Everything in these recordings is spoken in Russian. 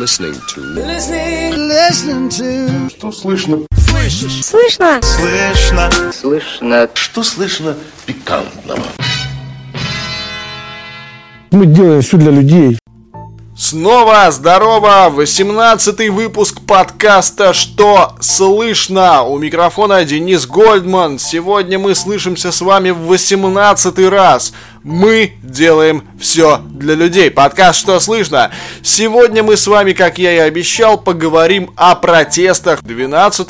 listening to. Listening, listening to. Что слышно? Слышишь? Слышно? Слышно. Слышно. Что слышно пикантного? Мы делаем все для людей. Снова здорово! 18 выпуск подкаста «Что слышно?» У микрофона Денис Гольдман. Сегодня мы слышимся с вами в 18 раз. Мы делаем все для людей. Подкаст «Что слышно?» Сегодня мы с вами, как я и обещал, поговорим о протестах 12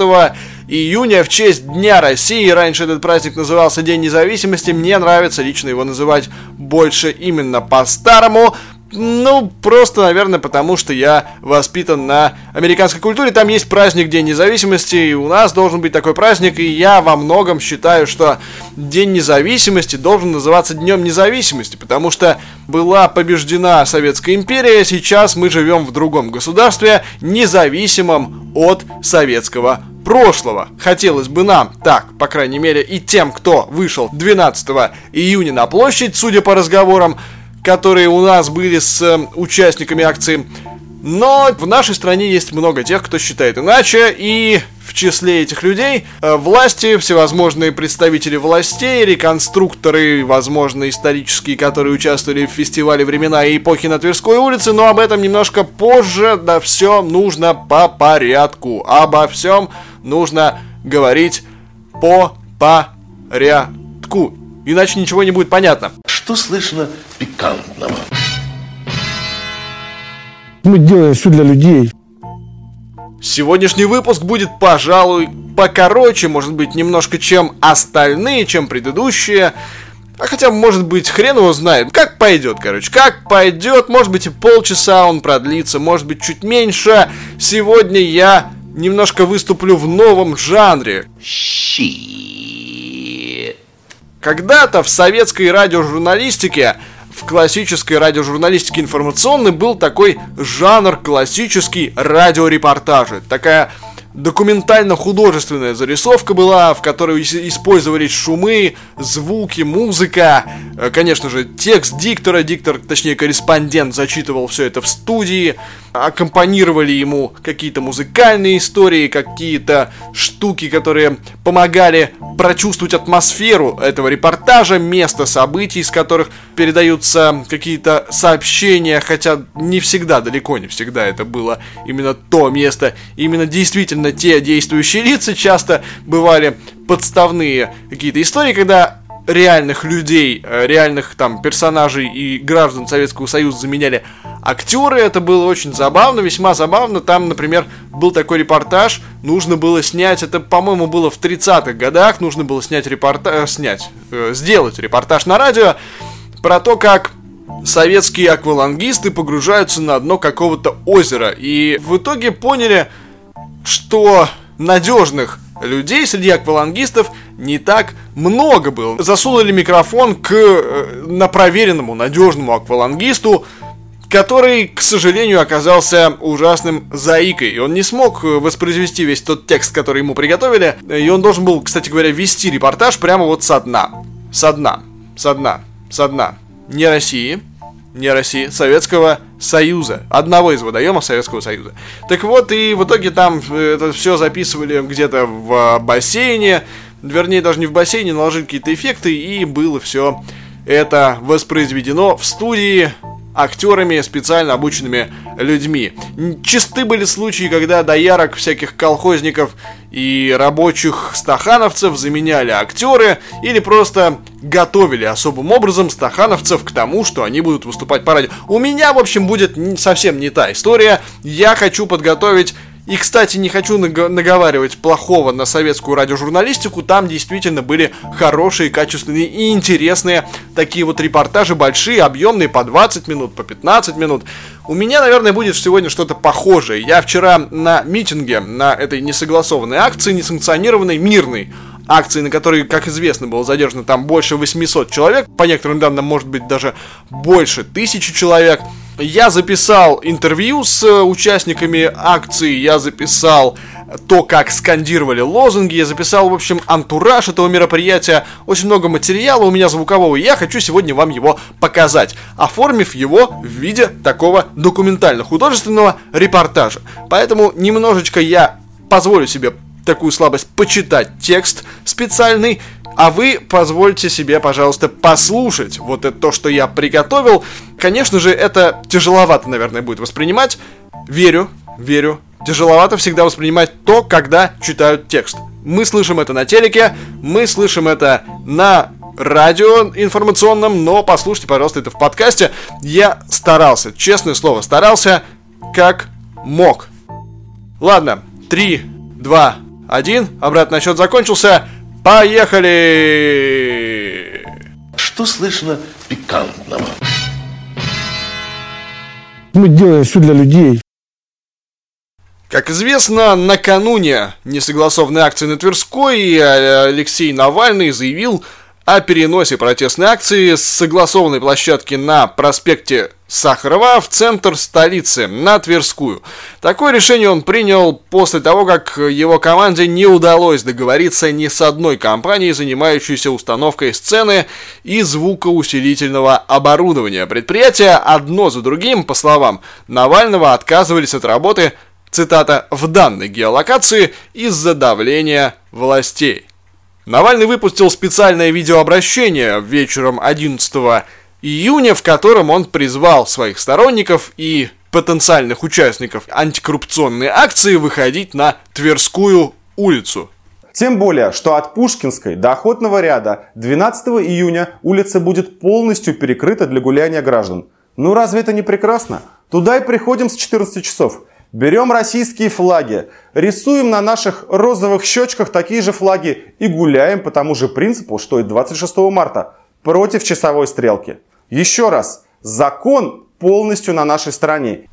июня в честь Дня России. Раньше этот праздник назывался День независимости. Мне нравится лично его называть больше именно по-старому. Ну, просто, наверное, потому что я воспитан на американской культуре. Там есть праздник День независимости, и у нас должен быть такой праздник, и я во многом считаю, что День независимости должен называться Днем независимости, потому что была побеждена Советская империя, сейчас мы живем в другом государстве, независимом от советского прошлого. Хотелось бы нам, так, по крайней мере, и тем, кто вышел 12 июня на площадь, судя по разговорам, которые у нас были с э, участниками акции. Но в нашей стране есть много тех, кто считает иначе, и в числе этих людей э, власти, всевозможные представители властей, реконструкторы, возможно, исторические, которые участвовали в фестивале времена и эпохи на Тверской улице, но об этом немножко позже, да все нужно по порядку. Обо всем нужно говорить по порядку. Иначе ничего не будет понятно. Что слышно пикантного? Мы делаем все для людей. Сегодняшний выпуск будет, пожалуй, покороче, может быть, немножко, чем остальные, чем предыдущие. А хотя, может быть, хрен его знает. Как пойдет, короче. Как пойдет. Может быть, и полчаса он продлится, может быть, чуть меньше. Сегодня я немножко выступлю в новом жанре. Щит. Когда-то в советской радиожурналистике в классической радиожурналистике информационной был такой жанр классический радиорепортажи. Такая документально-художественная зарисовка была, в которой использовались шумы, звуки, музыка, э, конечно же, текст диктора, диктор, точнее, корреспондент зачитывал все это в студии, аккомпанировали ему какие-то музыкальные истории, какие-то штуки, которые помогали прочувствовать атмосферу этого репортажа, место событий, из которых передаются какие-то сообщения, хотя не всегда, далеко не всегда это было именно то место, именно действительно те действующие лица, часто бывали подставные какие-то истории, когда реальных людей, э, реальных там персонажей и граждан Советского Союза заменяли актеры. Это было очень забавно, весьма забавно. Там, например, был такой репортаж, нужно было снять, это, по-моему, было в 30-х годах, нужно было снять репортаж, э, снять, э, сделать репортаж на радио про то, как советские аквалангисты погружаются на дно какого-то озера. И в итоге поняли, что надежных людей среди аквалангистов не так много было. Засунули микрофон к э, на проверенному, надежному аквалангисту, который, к сожалению, оказался ужасным заикой. Он не смог воспроизвести весь тот текст, который ему приготовили, и он должен был, кстати говоря, вести репортаж прямо вот со дна. Со дна. Со дна. Со дна. Не России, не России, Советского Союза. Одного из водоемов Советского Союза. Так вот, и в итоге там э, это все записывали где-то в бассейне, вернее, даже не в бассейне, наложили какие-то эффекты, и было все это воспроизведено в студии актерами, специально обученными людьми. Чисты были случаи, когда доярок всяких колхозников и рабочих стахановцев заменяли актеры или просто готовили особым образом стахановцев к тому, что они будут выступать по радио. У меня, в общем, будет совсем не та история. Я хочу подготовить и, кстати, не хочу наговаривать плохого на советскую радиожурналистику, там действительно были хорошие, качественные и интересные такие вот репортажи, большие, объемные, по 20 минут, по 15 минут. У меня, наверное, будет сегодня что-то похожее. Я вчера на митинге, на этой несогласованной акции, несанкционированной, мирной, акции, на которой, как известно, было задержано там больше 800 человек, по некоторым данным, может быть, даже больше тысячи человек – Я записал интервью с э, участниками акции, я записал то, как скандировали лозунги, я записал, в общем, антураж этого мероприятия, очень много материала у меня звукового, и я хочу сегодня вам его показать, оформив его в виде такого документально-художественного репортажа. Поэтому немножечко я позволю себе такую слабость почитать текст специальный, а вы позвольте себе, пожалуйста, послушать вот это то, что я приготовил. Конечно же, это тяжеловато, наверное, будет воспринимать. Верю, верю. Тяжеловато всегда воспринимать то, когда читают текст. Мы слышим это на телеке, мы слышим это на радио информационном, но послушайте, пожалуйста, это в подкасте. Я старался, честное слово, старался как мог. Ладно, 3, 2, 1, обратный счет закончился. Поехали! Что слышно пикантного? Мы делаем все для людей. Как известно, накануне несогласованной акции на Тверской э, Алексей Навальный заявил о переносе протестной акции с согласованной площадки на проспекте Сахарова в центр столицы, на Тверскую. Такое решение он принял после того, как его команде не удалось договориться ни с одной компанией, занимающейся установкой сцены и звукоусилительного оборудования. Предприятия одно за другим, по словам Навального, отказывались от работы, цитата, в данной геолокации из-за давления властей. Навальный выпустил специальное видеообращение вечером 11 июня, в котором он призвал своих сторонников и потенциальных участников антикоррупционной акции выходить на Тверскую улицу. Тем более, что от Пушкинской до Охотного ряда 12 июня улица будет полностью перекрыта для гуляния граждан. Ну разве это не прекрасно? Туда и приходим с 14 часов. Берем российские флаги, рисуем на наших розовых щечках такие же флаги и гуляем по тому же принципу, что и 26 марта, против часовой стрелки. Еще раз, закон полностью на нашей стороне.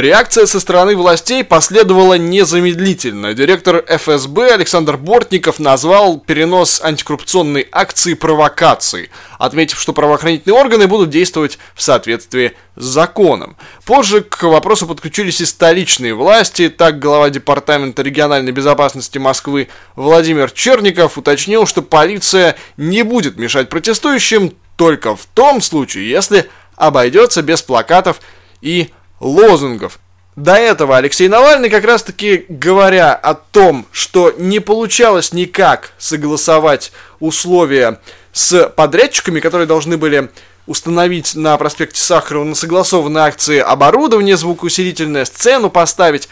Реакция со стороны властей последовала незамедлительно. Директор ФСБ Александр Бортников назвал перенос антикоррупционной акции провокацией, отметив, что правоохранительные органы будут действовать в соответствии с законом. Позже к вопросу подключились и столичные власти. Так, глава Департамента региональной безопасности Москвы Владимир Черников уточнил, что полиция не будет мешать протестующим только в том случае, если обойдется без плакатов и лозунгов. До этого Алексей Навальный как раз таки говоря о том, что не получалось никак согласовать условия с подрядчиками, которые должны были установить на проспекте Сахарова на согласованной акции оборудование звукоусилительное, сцену поставить,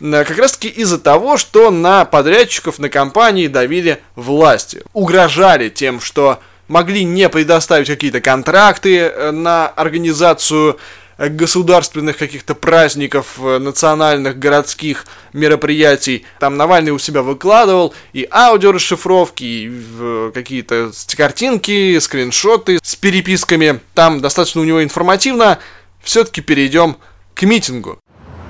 как раз таки из-за того, что на подрядчиков, на компании давили власти. Угрожали тем, что могли не предоставить какие-то контракты э, на организацию государственных каких-то праздников, э, национальных, городских мероприятий. Там Навальный у себя выкладывал и аудиорасшифровки, и какие-то картинки, скриншоты с переписками. Там достаточно у него информативно. Все-таки перейдем к митингу.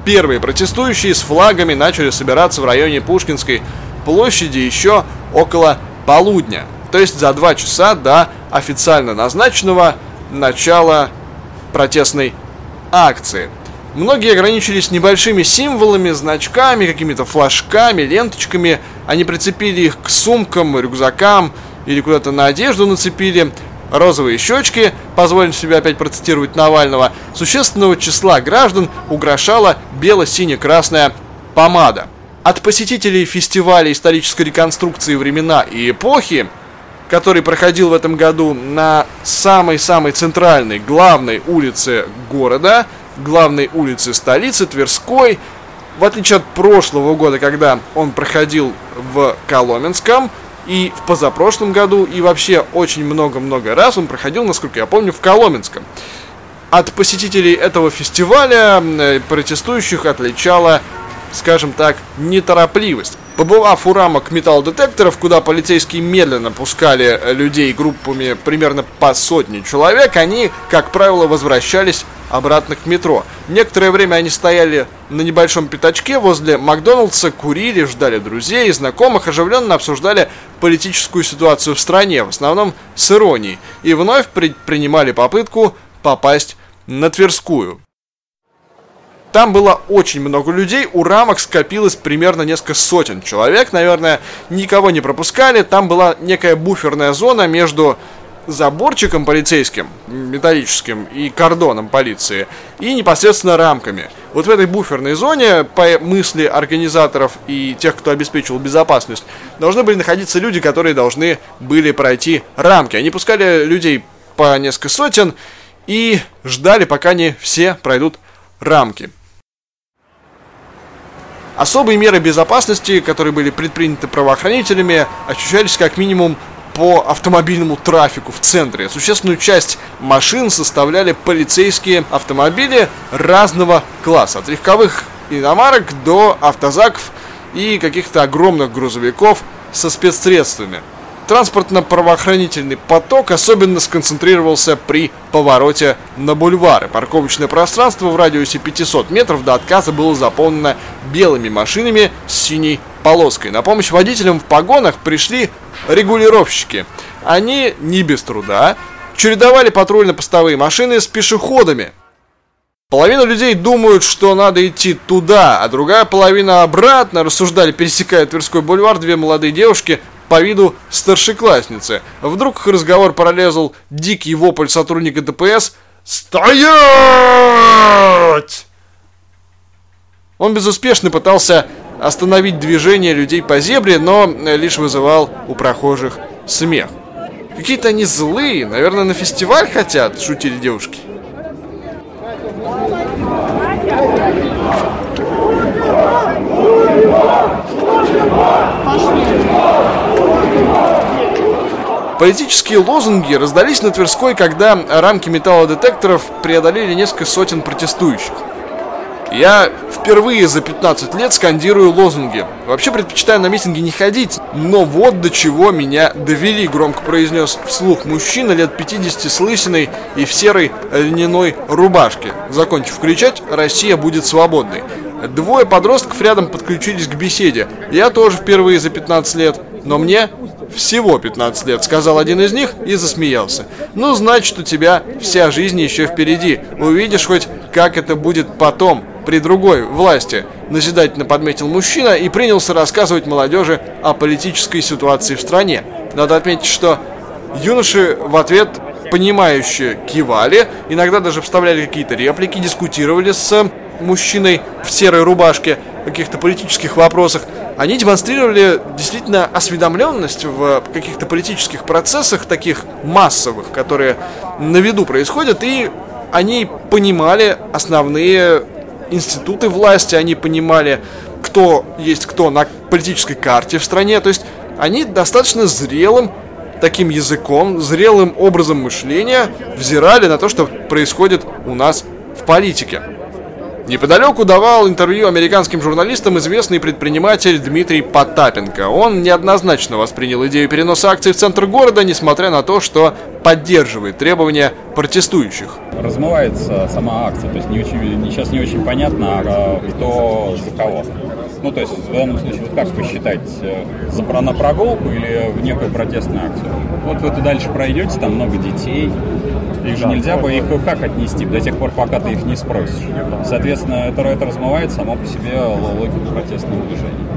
Первые протестующие с флагами начали собираться в районе Пушкинской площади еще около полудня. То есть за два часа до официально назначенного начала протестной акции. Многие ограничились небольшими символами, значками, какими-то флажками, ленточками. Они прицепили их к сумкам, рюкзакам или куда-то на одежду нацепили. Розовые щечки, позволим себе опять процитировать Навального, существенного числа граждан украшала бело-сине-красная помада. От посетителей фестиваля исторической реконструкции времена и эпохи который проходил в этом году на самой-самой центральной, главной улице города, главной улице столицы, Тверской. В отличие от прошлого года, когда он проходил в Коломенском, и в позапрошлом году, и вообще очень много-много раз он проходил, насколько я помню, в Коломенском. От посетителей этого фестиваля э, протестующих отличала, скажем так, неторопливость. Побывав у рамок металлодетекторов, куда полицейские медленно пускали людей группами примерно по сотне человек, они, как правило, возвращались обратно к метро. Некоторое время они стояли на небольшом пятачке возле Макдоналдса, курили, ждали друзей и знакомых, оживленно обсуждали политическую ситуацию в стране, в основном с иронией, и вновь предпринимали попытку попасть на Тверскую. Там было очень много людей, у рамок скопилось примерно несколько сотен человек, наверное, никого не пропускали. Там была некая буферная зона между заборчиком полицейским, металлическим, и кордоном полиции, и непосредственно рамками. Вот в этой буферной зоне, по мысли организаторов и тех, кто обеспечивал безопасность, должны были находиться люди, которые должны были пройти рамки. Они пускали людей по несколько сотен и ждали, пока не все пройдут рамки. Особые меры безопасности, которые были предприняты правоохранителями, ощущались как минимум по автомобильному трафику в центре. Существенную часть машин составляли полицейские автомобили разного класса. От легковых иномарок до автозаков и каких-то огромных грузовиков со спецсредствами. Транспортно-правоохранительный поток особенно сконцентрировался при повороте на бульвары. Парковочное пространство в радиусе 500 метров до отказа было заполнено белыми машинами с синей полоской. На помощь водителям в погонах пришли регулировщики. Они не без труда чередовали патрульно-постовые машины с пешеходами. Половина людей думают, что надо идти туда, а другая половина обратно, рассуждали, пересекая Тверской бульвар, две молодые девушки по виду старшеклассницы. Вдруг их разговор пролезал дикий вопль сотрудника ДПС «Стоять!». Он безуспешно пытался остановить движение людей по зебре, но лишь вызывал у прохожих смех. Какие-то они злые, наверное, на фестиваль хотят, шутили девушки. Политические лозунги раздались на Тверской, когда рамки металлодетекторов преодолели несколько сотен протестующих. Я впервые за 15 лет скандирую лозунги. Вообще предпочитаю на митинги не ходить, но вот до чего меня довели, громко произнес вслух мужчина лет 50 с лысиной и в серой льняной рубашке. Закончив кричать, Россия будет свободной. Двое подростков рядом подключились к беседе. Я тоже впервые за 15 лет, но мне всего 15 лет, сказал один из них и засмеялся. Ну, значит, у тебя вся жизнь еще впереди. Увидишь хоть, как это будет потом, при другой власти. Назидательно подметил мужчина и принялся рассказывать молодежи о политической ситуации в стране. Надо отметить, что юноши в ответ понимающе кивали, иногда даже вставляли какие-то реплики, дискутировали с мужчиной в серой рубашке о каких-то политических вопросах они демонстрировали действительно осведомленность в каких-то политических процессах, таких массовых, которые на виду происходят, и они понимали основные институты власти, они понимали, кто есть кто на политической карте в стране, то есть они достаточно зрелым таким языком, зрелым образом мышления взирали на то, что происходит у нас в политике. Неподалеку давал интервью американским журналистам известный предприниматель Дмитрий Потапенко. Он неоднозначно воспринял идею переноса акций в центр города, несмотря на то, что поддерживает требования протестующих. Размывается сама акция, то есть не очень, сейчас не очень понятно, а, кто за кого. Ну, то есть, в данном случае, вот как посчитать, э, за, на прогулку или в некую протестную акцию? Вот вы дальше пройдете, там много детей, их же нельзя бы их как отнести до тех пор, пока ты их не спросишь. Соответственно, это, это размывает само по себе логику протестного движения.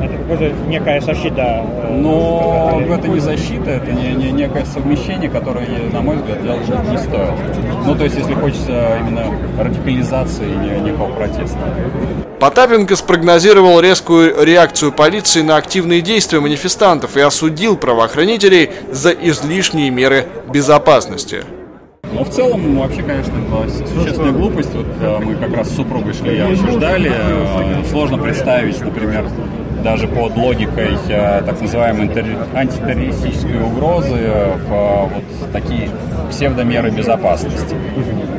Это уже некая защита. Э, Но это не защита, это не, не некое совмещение, которое, на мой взгляд, делать не стоило. Ну, то есть, если хочется именно радикализации некого протеста. Потапенко спрогнозировал резкую реакцию полиции на активные действия манифестантов и осудил правоохранителей за излишние меры безопасности. Но в целом, вообще, конечно, существенная глупость. Вот э, мы как раз с супругой шли и обсуждали. Э, сложно представить, например, даже под логикой э, так называемой антитеррористической угрозы в вот такие псевдомеры безопасности.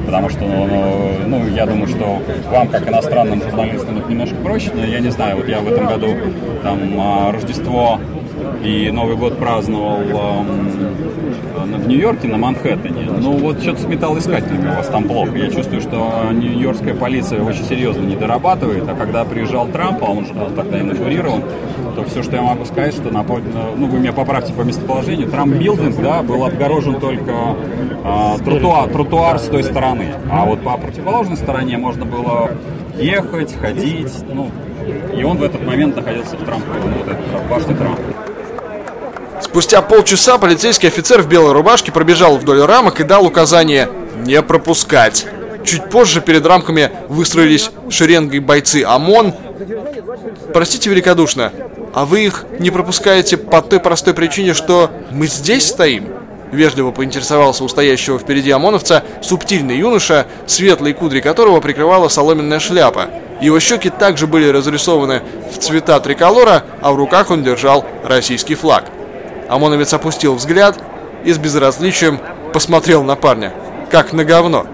Потому что, ну, ну, ну, я думаю, что вам, как иностранным журналистам, это немножко проще, но я не знаю, вот я в этом году там Рождество и Новый год праздновал эм, в Нью-Йорке, на Манхэттене. Ну вот что-то с металлоискателями у вас там плохо. Я чувствую, что нью-йоркская полиция очень серьезно не дорабатывает, а когда приезжал Трамп, а он же был тогда инаугурирован, то все, что я могу сказать, что на, ну вы меня поправьте по местоположению, Трамп Билдинг, да, был обгорожен только э, тротуар, тротуар с той стороны, а вот по противоположной стороне можно было ехать, ходить, ну, и он в этот момент находился в Трампе, ну, вот это, в башне Трампа. Спустя полчаса полицейский офицер в белой рубашке пробежал вдоль рамок и дал указание не пропускать. Чуть позже перед рамками выстроились шеренгой бойцы ОМОН. Простите великодушно, а вы их не пропускаете по той простой причине, что мы здесь стоим? Вежливо поинтересовался у стоящего впереди ОМОНовца субтильный юноша, светлые кудри которого прикрывала соломенная шляпа. Его щеки также были разрисованы в цвета триколора, а в руках он держал российский флаг. ОМОНовец опустил взгляд и с безразличием посмотрел на парня, как на говно.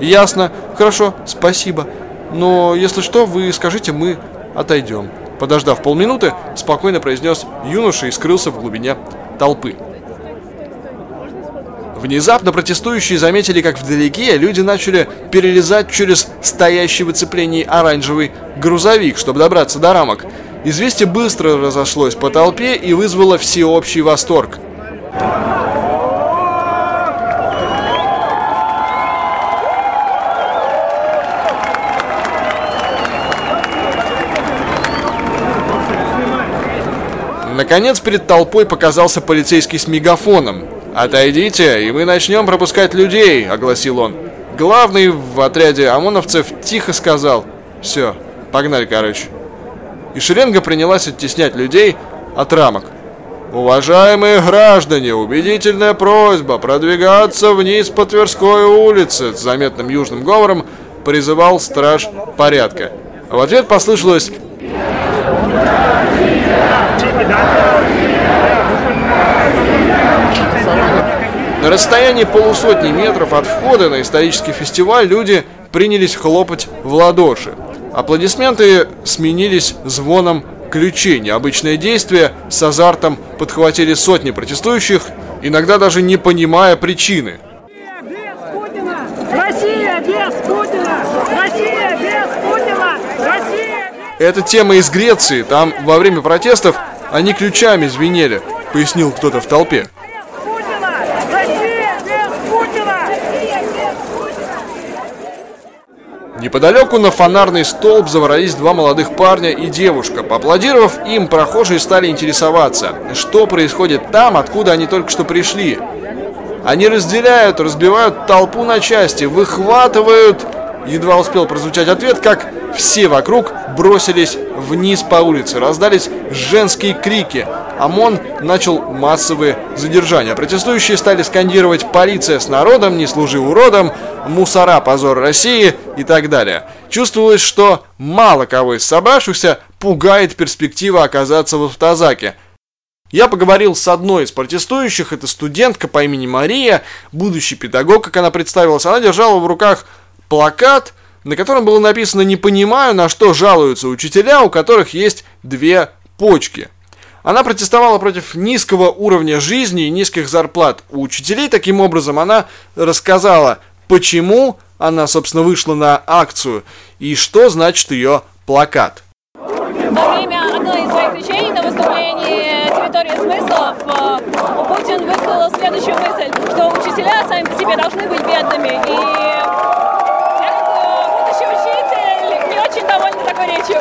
«Ясно. Хорошо, спасибо. Но если что, вы скажите, мы отойдем». Подождав полминуты, спокойно произнес юноша и скрылся в глубине толпы. Внезапно протестующие заметили, как вдалеке люди начали перелезать через стоящий в оцеплении оранжевый грузовик, чтобы добраться до рамок. Известие быстро разошлось по толпе и вызвало всеобщий восторг. Наконец перед толпой показался полицейский с мегафоном. «Отойдите, и мы начнем пропускать людей», — огласил он. Главный в отряде ОМОНовцев тихо сказал «Все, погнали, короче». И шеренга принялась оттеснять людей от рамок. Уважаемые граждане, убедительная просьба продвигаться вниз по Тверской улице с заметным южным говором призывал страж порядка. В ответ послышалось на расстоянии полусотни метров от входа на исторический фестиваль люди принялись хлопать в ладоши. Аплодисменты сменились звоном ключей. Необычное действие с азартом подхватили сотни протестующих, иногда даже не понимая причины. Россия без Путина! Россия без Путина! Россия Это тема из Греции. Там во время протестов они ключами звенели, пояснил кто-то в толпе. Путина! Россия без Путина! Неподалеку на фонарный столб заворались два молодых парня и девушка. Поаплодировав им, прохожие стали интересоваться, что происходит там, откуда они только что пришли. Они разделяют, разбивают толпу на части, выхватывают... Едва успел прозвучать ответ, как все вокруг бросились вниз по улице. Раздались женские крики. ОМОН начал массовые задержания. Протестующие стали скандировать «Полиция с народом, не служи уродом», «Мусора, позор России» и так далее. Чувствовалось, что мало кого из собравшихся пугает перспектива оказаться в автозаке. Я поговорил с одной из протестующих, это студентка по имени Мария, будущий педагог, как она представилась. Она держала в руках плакат, на котором было написано «Не понимаю, на что жалуются учителя, у которых есть две почки». Она протестовала против низкого уровня жизни и низких зарплат у учителей. Таким образом, она рассказала, почему она, собственно, вышла на акцию и что значит ее плакат. Во время одной из своих речей на выступлении «Территория смыслов» э, Путин высказал следующую мысль, что учителя сами по себе должны быть бедными. И я как э, будущий учитель не очень довольна такой речью.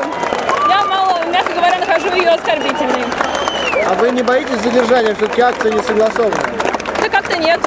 Я, мало, мягко говоря, нахожу ее оскорбительной. А вы не боитесь задержания? Все-таки акция не согласована. Да как-то нет.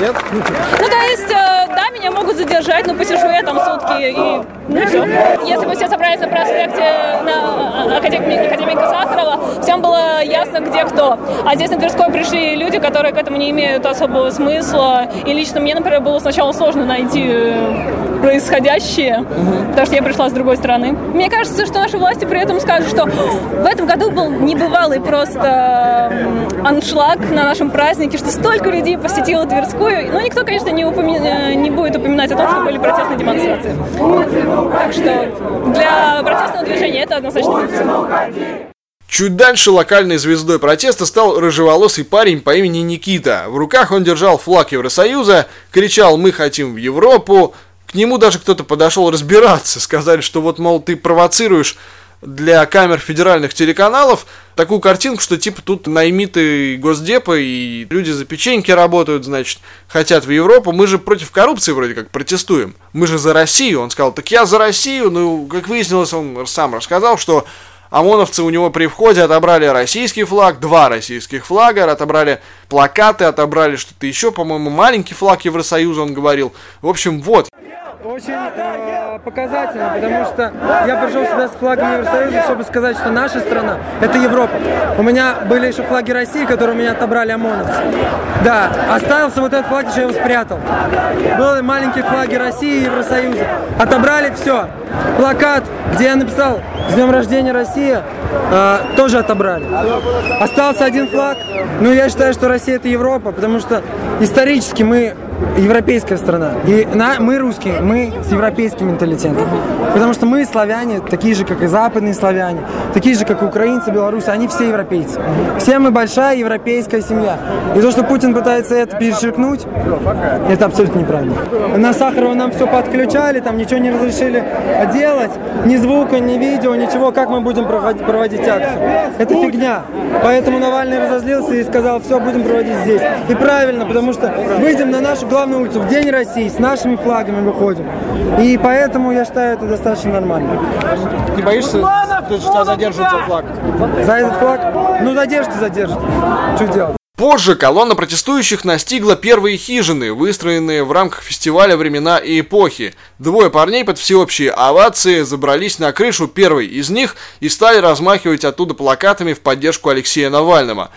Нет? Ну, то есть, э, да, меня могут задержать, но посижу я там сутки и. Если бы все собрались на проспекте на академика, академика Сахарова, всем было ясно, где кто. А здесь на Тверской пришли люди, которые к этому не имеют особого смысла. И лично мне, например, было сначала сложно найти э, происходящее, потому что я пришла с другой стороны. Мне кажется, что наши власти при этом скажут, что в этом году был небывалый просто аншлаг на нашем празднике, что столько людей посетило Тверскую. Но никто, конечно, не, упоми- э, не будет упоминать о том, что были протестные демонстрации. Что для протестного движения это однозначно. Чуть дальше локальной звездой протеста стал рыжеволосый парень по имени Никита. В руках он держал флаг Евросоюза, кричал «Мы хотим в Европу». К нему даже кто-то подошел разбираться, сказали, что вот, мол, ты провоцируешь для камер федеральных телеканалов такую картинку, что типа тут наймиты госдепа и люди за печеньки работают, значит, хотят в Европу. Мы же против коррупции вроде как протестуем. Мы же за Россию. Он сказал, так я за Россию. Ну, как выяснилось, он сам рассказал, что ОМОНовцы у него при входе отобрали российский флаг, два российских флага, отобрали плакаты, отобрали что-то еще, по-моему, маленький флаг Евросоюза, он говорил. В общем, вот. Очень э, показательно, потому что я пришел сюда с флагом Евросоюза, чтобы сказать, что наша страна – это Европа. У меня были еще флаги России, которые у меня отобрали ОМОНовцы. Да, остался вот этот флаг, еще я его спрятал. Были маленькие флаги России и Евросоюза. Отобрали все. Плакат, где я написал «С днем рождения Россия», э, тоже отобрали. Остался один флаг. Но я считаю, что Россия – это Европа, потому что исторически мы европейская страна. И на, мы русские, мы с европейским менталитетом. Потому что мы славяне, такие же, как и западные славяне, такие же, как и украинцы, белорусы, они все европейцы. Все мы большая европейская семья. И то, что Путин пытается это перечеркнуть, это абсолютно неправильно. На Сахарова нам все подключали, там ничего не разрешили делать, ни звука, ни видео, ничего, как мы будем проводить, проводить акцию. Это фигня. Поэтому Навальный разозлился и сказал, все, будем проводить здесь. И правильно, потому что выйдем на нашу главную улицу в День России, с нашими флагами выходим. И поэтому я считаю это достаточно нормально. Не боишься, что тебя задержат за флаг? За этот флаг? Ну, задержите, задержите. Что делать? Позже колонна протестующих настигла первые хижины, выстроенные в рамках фестиваля «Времена и эпохи». Двое парней под всеобщие овации забрались на крышу первой из них и стали размахивать оттуда плакатами в поддержку Алексея Навального.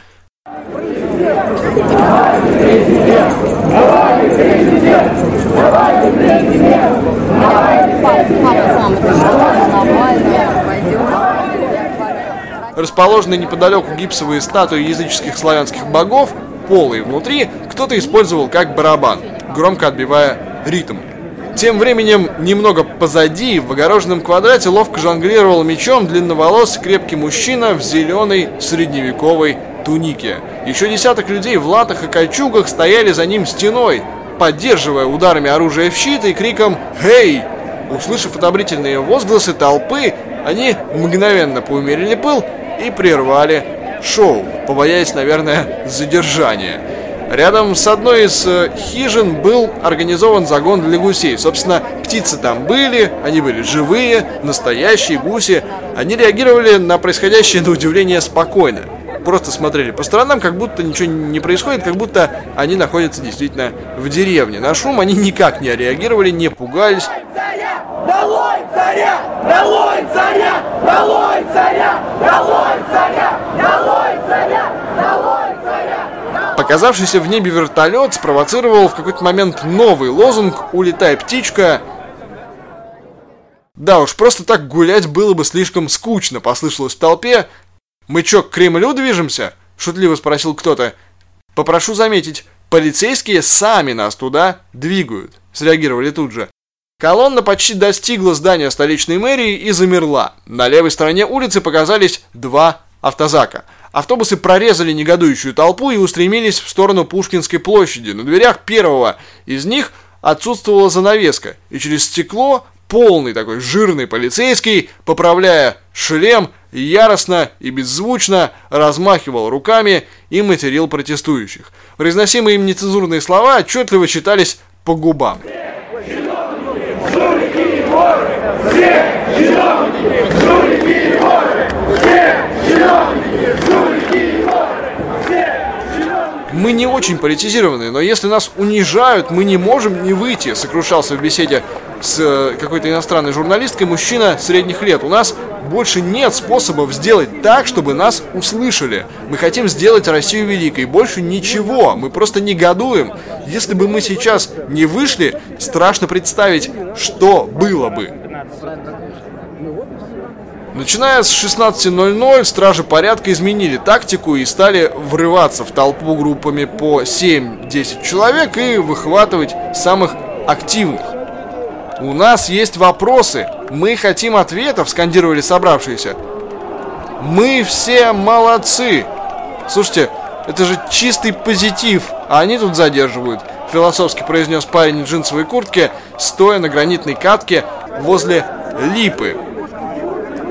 Расположенные неподалеку гипсовые статуи языческих славянских богов, полые внутри, кто-то использовал как барабан, громко отбивая ритм. Тем временем, немного позади, в огороженном квадрате ловко жонглировал мечом длинноволосый крепкий мужчина в зеленой средневековой тунике. Еще десяток людей в латах и кольчугах стояли за ним стеной, поддерживая ударами оружия в щит и криком «Хей!». Услышав одобрительные возгласы толпы, они мгновенно поумерили пыл и прервали шоу, побоясь, наверное, задержания. Рядом с одной из э, хижин был организован загон для гусей. Собственно, птицы там были, они были живые, настоящие гуси. Они реагировали на происходящее на удивление спокойно. Просто смотрели по сторонам, как будто ничего не происходит, как будто они находятся действительно в деревне. На шум они никак не реагировали, не пугались. Долой царя! Долой царя! Долой царя! Долой царя! Долой царя! Долой царя! Показавшийся в небе вертолет спровоцировал в какой-то момент новый лозунг «Улетай, птичка!». Да уж, просто так гулять было бы слишком скучно, послышалось в толпе. «Мы чё, к Кремлю движемся?» – шутливо спросил кто-то. «Попрошу заметить, полицейские сами нас туда двигают», – среагировали тут же. Колонна почти достигла здания столичной мэрии и замерла. На левой стороне улицы показались два автозака. Автобусы прорезали негодующую толпу и устремились в сторону Пушкинской площади. На дверях первого из них отсутствовала занавеска, и через стекло полный такой жирный полицейский, поправляя шлем, яростно и беззвучно размахивал руками и материл протестующих. Произносимые им нецензурные слова отчетливо читались по губам. И! Все чиновники! Жулики и воры! Все чиновники! Жулики и воры! Все чиновники! Мы не очень политизированы, но если нас унижают, мы не можем не выйти, сокрушался в беседе с э, какой-то иностранной журналисткой мужчина средних лет. У нас больше нет способов сделать так, чтобы нас услышали. Мы хотим сделать Россию великой. Больше ничего. Мы просто негодуем. Если бы мы сейчас не вышли, страшно представить, что было бы. Начиная с 16.00, стражи порядка изменили тактику и стали врываться в толпу группами по 7-10 человек и выхватывать самых активных. «У нас есть вопросы, мы хотим ответов», — скандировали собравшиеся. «Мы все молодцы!» Слушайте, это же чистый позитив, а они тут задерживают, философски произнес парень в джинсовой куртке, стоя на гранитной катке возле липы.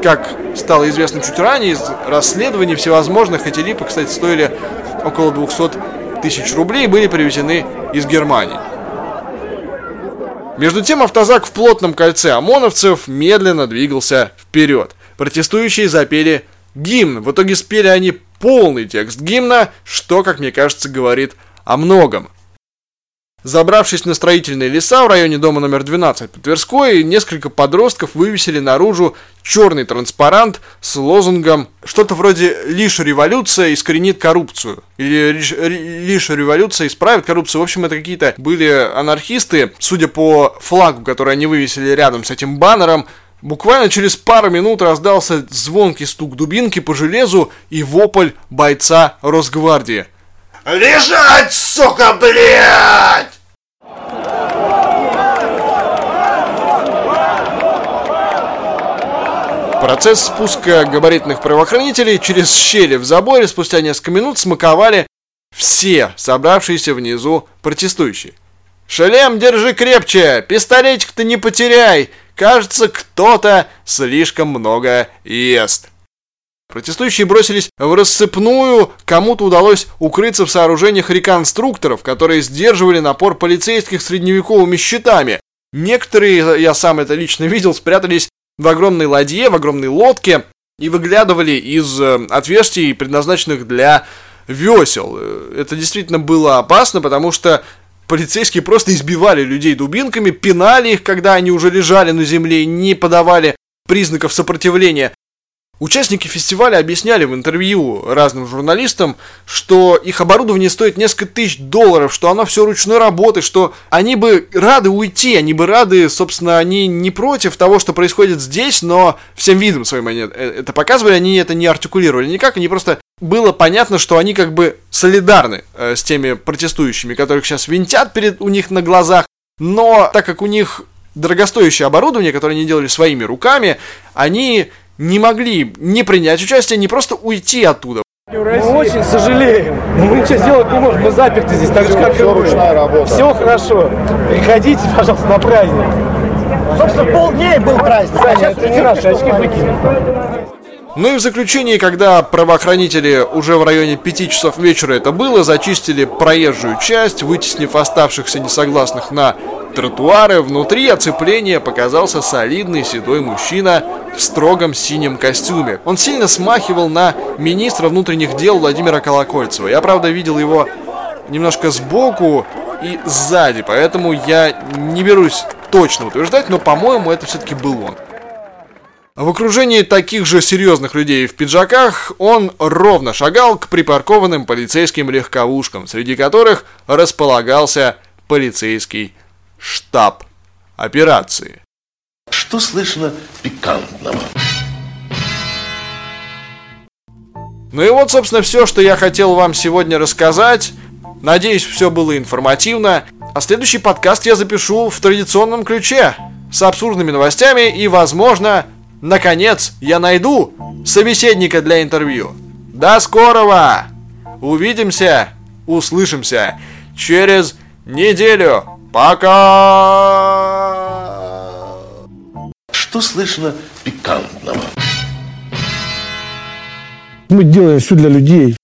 Как стало известно чуть ранее, из расследований всевозможных эти липы, кстати, стоили около 200 тысяч рублей были привезены из Германии. Между тем автозак в плотном кольце ОМОНовцев медленно двигался вперед. Протестующие запели гимн. В итоге спели они полный текст гимна, что, как мне кажется, говорит о многом. Забравшись на строительные леса в районе дома номер 12 по Тверской, несколько подростков вывесили наружу черный транспарант с лозунгом что-то вроде «Лишь революция искоренит коррупцию» или «Лишь революция исправит коррупцию». В общем, это какие-то были анархисты, судя по флагу, который они вывесили рядом с этим баннером, Буквально через пару минут раздался звонкий стук дубинки по железу и вопль бойца Росгвардии. «Лежать, сука, блядь!» Процесс спуска габаритных правоохранителей через щели в заборе спустя несколько минут смаковали все собравшиеся внизу протестующие. «Шлем держи крепче! Пистолетик-то не потеряй! Кажется, кто-то слишком много ест!» Протестующие бросились в рассыпную, кому-то удалось укрыться в сооружениях реконструкторов, которые сдерживали напор полицейских средневековыми щитами. Некоторые, я сам это лично видел, спрятались в огромной ладье, в огромной лодке и выглядывали из э, отверстий, предназначенных для весел. Э, это действительно было опасно, потому что полицейские просто избивали людей дубинками, пинали их, когда они уже лежали на земле и не подавали признаков сопротивления. Участники фестиваля объясняли в интервью разным журналистам, что их оборудование стоит несколько тысяч долларов, что оно все ручной работы, что они бы рады уйти, они бы рады, собственно, они не против того, что происходит здесь, но всем видом своим они э, это показывали, они это не артикулировали никак, они просто было понятно, что они как бы солидарны э, с теми протестующими, которых сейчас винтят перед у них на глазах, но так как у них дорогостоящее оборудование, которое они делали своими руками, они не могли не принять участие, не просто уйти оттуда. Мы очень сожалеем, мы ничего сделать не можем, мы заперты здесь, так же как все и ручная работа. Все хорошо. Приходите, пожалуйста, на праздник. Собственно, полдня был праздник. Саня, это не наши очки выкинь. Ну и в заключении, когда правоохранители уже в районе 5 часов вечера это было, зачистили проезжую часть, вытеснив оставшихся несогласных на тротуары, внутри оцепления показался солидный седой мужчина в строгом синем костюме. Он сильно смахивал на министра внутренних дел Владимира Колокольцева. Я, правда, видел его немножко сбоку и сзади, поэтому я не берусь точно утверждать, но, по-моему, это все-таки был он. В окружении таких же серьезных людей в пиджаках он ровно шагал к припаркованным полицейским легковушкам, среди которых располагался полицейский штаб операции. Что слышно пикантного? Ну и вот, собственно, все, что я хотел вам сегодня рассказать. Надеюсь, все было информативно. А следующий подкаст я запишу в традиционном ключе. С абсурдными новостями и, возможно, наконец, я найду собеседника для интервью. До скорого! Увидимся, услышимся через неделю. Пока! Что слышно пикантного? Мы делаем все для людей.